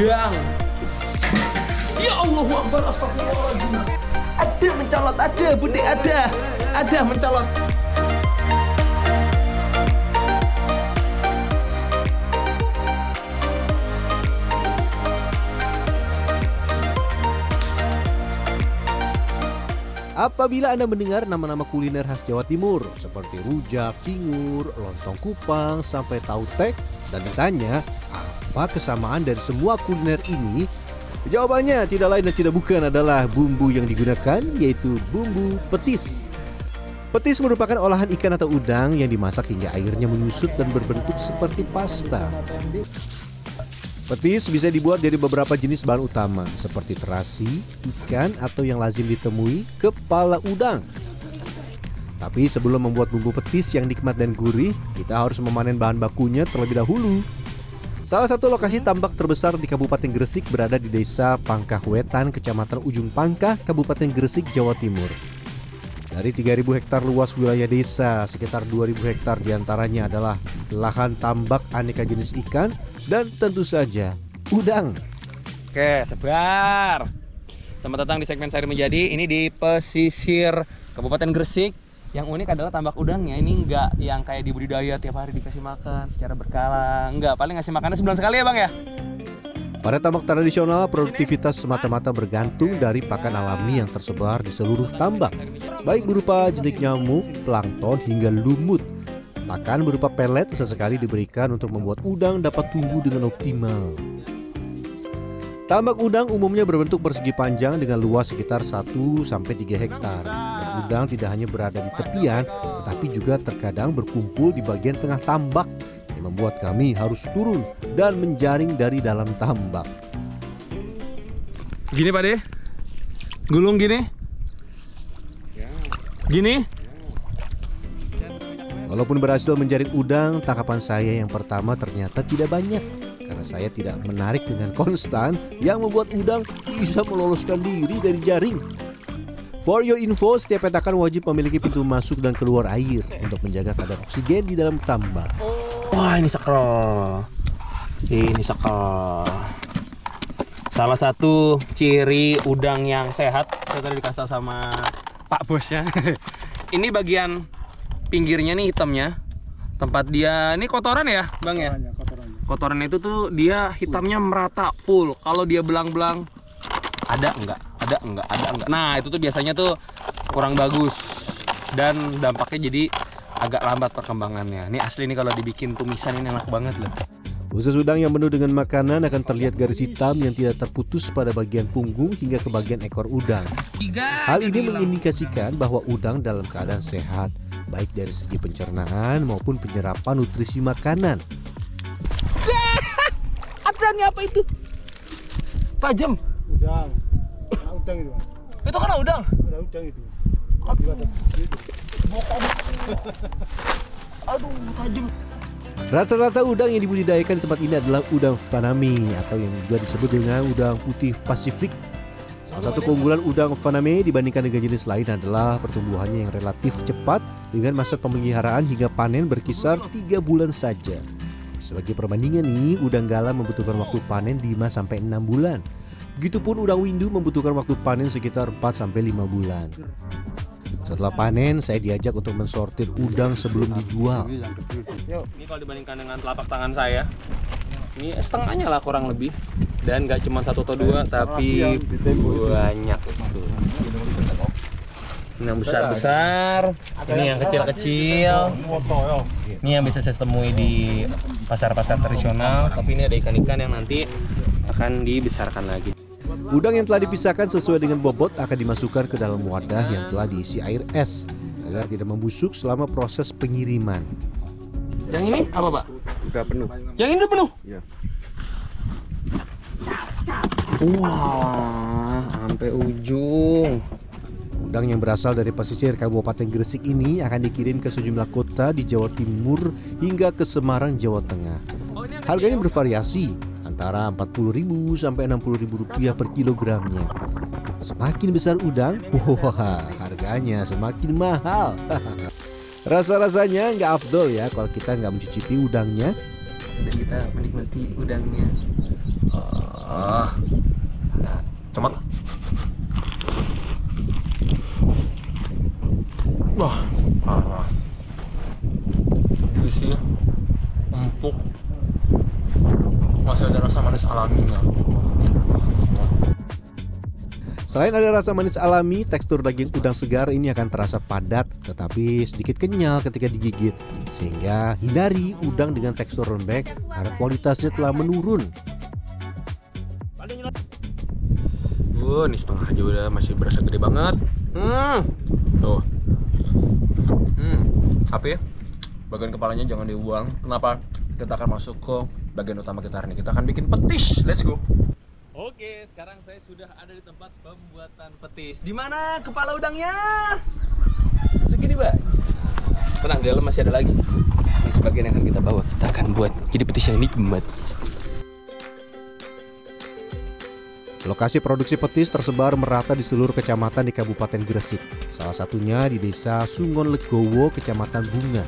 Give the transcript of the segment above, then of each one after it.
udang. Ya Allah Akbar astagfirullahaladzim. Ada mencolot, ada Bude ada. Ada mencolot. Apabila Anda mendengar nama-nama kuliner khas Jawa Timur seperti rujak, cingur, lontong kupang, sampai tahu tek dan ditanya apa kesamaan dari semua kuliner ini? Jawabannya tidak lain dan tidak bukan adalah bumbu yang digunakan yaitu bumbu petis. Petis merupakan olahan ikan atau udang yang dimasak hingga airnya menyusut dan berbentuk seperti pasta. Petis bisa dibuat dari beberapa jenis bahan utama seperti terasi, ikan, atau yang lazim ditemui kepala udang. Tapi sebelum membuat bumbu petis yang nikmat dan gurih, kita harus memanen bahan bakunya terlebih dahulu. Salah satu lokasi tambak terbesar di Kabupaten Gresik berada di Desa Pangkah Wetan, Kecamatan Ujung Pangkah, Kabupaten Gresik, Jawa Timur. Dari 3.000 hektar luas wilayah desa, sekitar 2.000 hektar di antaranya adalah lahan tambak aneka jenis ikan dan tentu saja udang. Oke, sebar. Selamat datang di segmen Sari Menjadi. Ini di pesisir Kabupaten Gresik. Yang unik adalah tambak udangnya. Ini enggak yang kayak di budidaya tiap hari dikasih makan secara berkala. Enggak, paling ngasih makannya sebulan sekali ya bang ya? Pada tambak tradisional, produktivitas semata-mata bergantung dari pakan alami yang tersebar di seluruh tambak, baik berupa jenis nyamuk, plankton, hingga lumut. Pakan berupa pelet sesekali diberikan untuk membuat udang dapat tumbuh dengan optimal. Tambak udang umumnya berbentuk persegi panjang dengan luas sekitar 1-3 hektar. Dan udang tidak hanya berada di tepian, tetapi juga terkadang berkumpul di bagian tengah tambak yang membuat kami harus turun dan menjaring dari dalam tambak. Gini Pak De. Gulung gini. Gini. Walaupun berhasil menjaring udang, tangkapan saya yang pertama ternyata tidak banyak karena saya tidak menarik dengan konstan yang membuat udang bisa meloloskan diri dari jaring. For your info, setiap petakan wajib memiliki pintu masuk dan keluar air untuk menjaga kadar oksigen di dalam tambak. Wah, ini sekel. Ini sekel. Salah satu ciri udang yang sehat, saya tadi dikasih sama Pak Bos ya. ini bagian pinggirnya nih hitamnya. Tempat dia, ini kotoran ya, Bang ya? Kotoran itu tuh dia hitamnya merata full. Kalau dia belang-belang ada enggak? Ada enggak? Ada enggak? Nah, itu tuh biasanya tuh kurang bagus dan dampaknya jadi agak lambat perkembangannya. Ini asli nih kalau dibikin tumisan ini enak banget loh. Khusus udang yang penuh dengan makanan akan terlihat garis hitam yang tidak terputus pada bagian punggung hingga ke bagian ekor udang. Hal ini mengindikasikan bahwa udang dalam keadaan sehat, baik dari segi pencernaan maupun penyerapan nutrisi makanan. Ada nih apa itu? Tajam. udang Nah, udang itu Mas. Itu kan udang. ada udang itu Aduh, tajam. Rata-rata udang yang dibudidayakan di tempat ini adalah udang faname atau yang juga disebut dengan udang putih Pasifik. Salah satu keunggulan udang faname dibandingkan dengan jenis lain adalah pertumbuhannya yang relatif cepat dengan masa pemeliharaan hingga panen berkisar 3 bulan saja. Sebagai perbandingan nih, udang galam membutuhkan waktu panen 5 sampai 6 bulan. Begitupun udang windu membutuhkan waktu panen sekitar 4 sampai 5 bulan. Setelah panen, saya diajak untuk mensortir udang sebelum dijual. Ini kalau dibandingkan dengan telapak tangan saya, ini setengahnya lah kurang lebih. Dan nggak cuma satu atau dua, tapi banyak tuh. Ini yang besar-besar, ini yang kecil-kecil. Ini yang bisa saya temui di pasar-pasar tradisional, tapi ini ada ikan-ikan yang nanti akan dibesarkan lagi. Udang yang telah dipisahkan sesuai dengan bobot akan dimasukkan ke dalam wadah yang telah diisi air es agar tidak membusuk selama proses pengiriman. Yang ini apa, Pak? Udah penuh Yang ini udah penuh? Iya. Wah, sampai ujung. Udang yang berasal dari pesisir Kabupaten Gresik ini akan dikirim ke sejumlah kota di Jawa Timur hingga ke Semarang, Jawa Tengah. Harganya bervariasi antara 40.000 sampai 60.000 rupiah per kilogramnya. Semakin besar udang, wah harganya semakin mahal. Rasa-rasanya nggak afdol ya kalau kita nggak mencicipi udangnya. dan kita menikmati udangnya. Ah nah, cemat wah parah. Juicy empuk. Masih ada rasa manis alaminya Selain ada rasa manis alami, tekstur daging udang segar ini akan terasa padat tetapi sedikit kenyal ketika digigit. Sehingga hindari udang dengan tekstur lembek karena kualitasnya telah menurun. Wah, ini setengah aja udah masih berasa gede banget. Hmm. Tuh. Hmm. Tapi bagian kepalanya jangan dibuang. Kenapa? Kita akan masuk ke bagian utama kita hari ini. Kita akan bikin petis. Let's go. Oke, sekarang saya sudah ada di tempat pembuatan petis. Di mana kepala udangnya? Segini, Mbak. Tenang, di dalam masih ada lagi. Ini sebagian yang akan kita bawa. Kita akan buat jadi petis yang nikmat. Lokasi produksi petis tersebar merata di seluruh kecamatan di Kabupaten Gresik. Salah satunya di Desa Sungon Legowo, Kecamatan Bunga.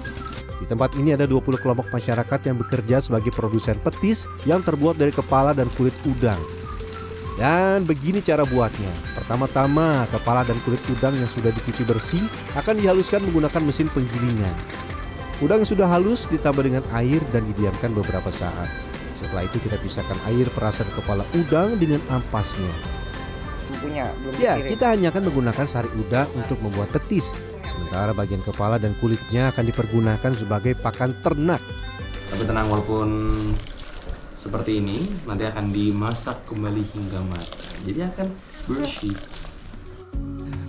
Di tempat ini ada 20 kelompok masyarakat yang bekerja sebagai produsen petis yang terbuat dari kepala dan kulit udang. Dan begini cara buatnya. Pertama-tama, kepala dan kulit udang yang sudah dicuci bersih akan dihaluskan menggunakan mesin penggilingan. Udang yang sudah halus ditambah dengan air dan didiamkan beberapa saat. Setelah itu kita pisahkan air perasan kepala udang dengan ampasnya. bukunya belum Ya, dikirim. kita hanya akan menggunakan sari udang untuk membuat petis. Sementara bagian kepala dan kulitnya akan dipergunakan sebagai pakan ternak. Tapi tenang walaupun seperti ini nanti akan dimasak kembali hingga matang. Jadi akan bersih.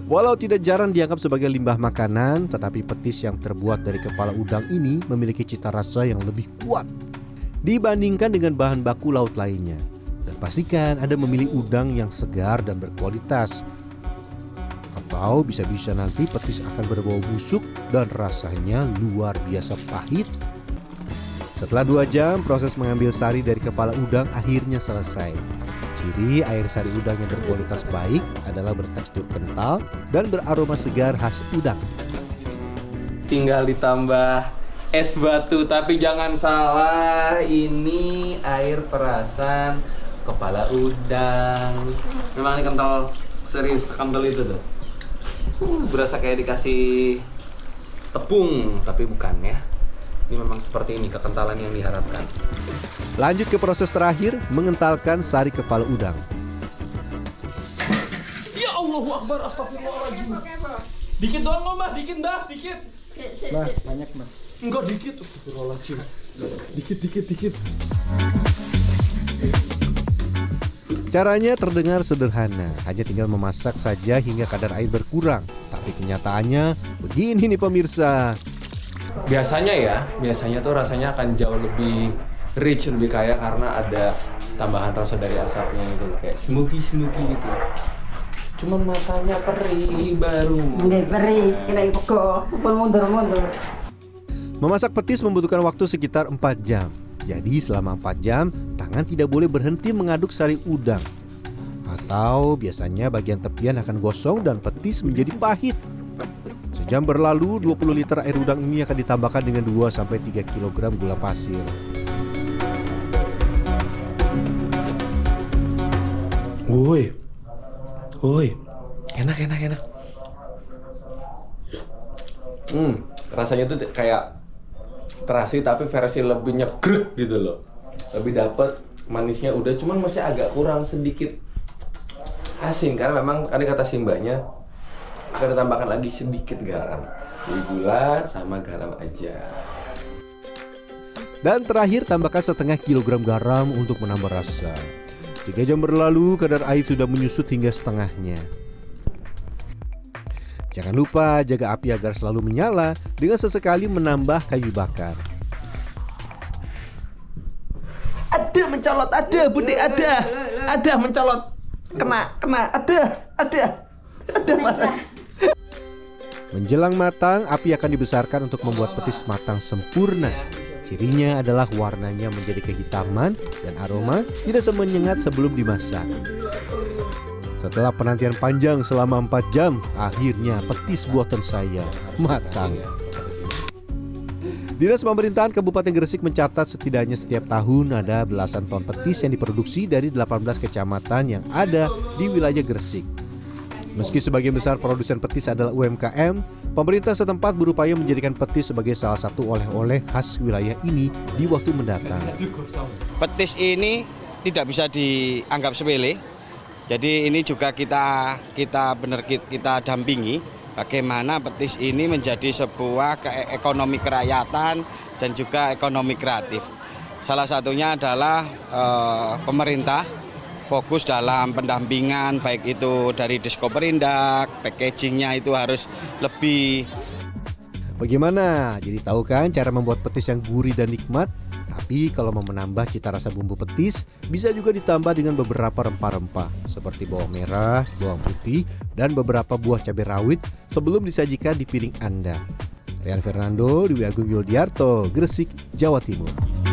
Walau tidak jarang dianggap sebagai limbah makanan, tetapi petis yang terbuat dari kepala udang ini memiliki cita rasa yang lebih kuat dibandingkan dengan bahan baku laut lainnya. Dan pastikan Anda memilih udang yang segar dan berkualitas. Atau bisa-bisa nanti petis akan berbau busuk dan rasanya luar biasa pahit. Setelah dua jam, proses mengambil sari dari kepala udang akhirnya selesai. Ciri air sari udang yang berkualitas baik adalah bertekstur kental dan beraroma segar khas udang. Tinggal ditambah es batu, tapi jangan salah, ini air perasan kepala udang. Memang ini kental serius kental itu tuh. Uh, berasa kayak dikasih tepung, tapi bukan ya. Ini memang seperti ini kekentalan yang diharapkan. Lanjut ke proses terakhir, mengentalkan sari kepala udang. Ya Allahu Akbar, astagfirullahaladzim. Dikit doang Mbak. Dikit, Mbak. Dikit. Bah, banyak bah. Enggak dikit, astagfirullahaladzim. Dikit, dikit, dikit. Caranya terdengar sederhana, hanya tinggal memasak saja hingga kadar air berkurang. Tapi kenyataannya begini nih pemirsa. Biasanya ya, biasanya tuh rasanya akan jauh lebih rich, lebih kaya karena ada tambahan rasa dari asapnya itu loh. Kayak smoky-smoky gitu. Cuman matanya perih baru. Hindi, peri, kena ipoko, pun mundur-mundur. Memasak petis membutuhkan waktu sekitar 4 jam. Jadi selama 4 jam, tangan tidak boleh berhenti mengaduk sari udang. Atau biasanya bagian tepian akan gosong dan petis menjadi pahit. Sejam berlalu, 20 liter air udang ini akan ditambahkan dengan 2-3 kg gula pasir. Woi. Woi. Enak, enak, enak. Hmm, rasanya tuh kayak terasi tapi versi lebih nyegrek gitu loh. Lebih dapet manisnya udah cuman masih agak kurang sedikit asin karena memang tadi kata simbahnya akan ditambahkan lagi sedikit garam. Jadi gula sama garam aja. Dan terakhir tambahkan setengah kilogram garam untuk menambah rasa. Tiga jam berlalu, kadar air sudah menyusut hingga setengahnya. Jangan lupa jaga api agar selalu menyala dengan sesekali menambah kayu bakar. Ada mencolot, ada Budi, ada. Ada mencolot. Kena, kena, ada, ada. Ada mana? Menjelang matang, api akan dibesarkan untuk membuat petis matang sempurna. Cirinya adalah warnanya menjadi kehitaman dan aroma tidak semenyengat sebelum dimasak. Setelah penantian panjang selama 4 jam, akhirnya petis buatan saya matang. Dinas Pemerintahan Kabupaten Gresik mencatat setidaknya setiap tahun ada belasan ton petis yang diproduksi dari 18 kecamatan yang ada di wilayah Gresik. Meski sebagian besar produsen petis adalah UMKM, pemerintah setempat berupaya menjadikan petis sebagai salah satu oleh-oleh khas wilayah ini di waktu mendatang. petis ini tidak bisa dianggap sepele. Jadi ini juga kita kita benar kita dampingi bagaimana petis ini menjadi sebuah ekonomi kerakyatan dan juga ekonomi kreatif. Salah satunya adalah eh, pemerintah fokus dalam pendampingan baik itu dari disko perindak, packagingnya itu harus lebih Bagaimana? Jadi tahu kan cara membuat petis yang gurih dan nikmat? Tapi kalau mau menambah cita rasa bumbu petis, bisa juga ditambah dengan beberapa rempah-rempah seperti bawang merah, bawang putih, dan beberapa buah cabai rawit sebelum disajikan di piring Anda. Rian Fernando, Dwi Agung Yuldiarto, Gresik, Jawa Timur.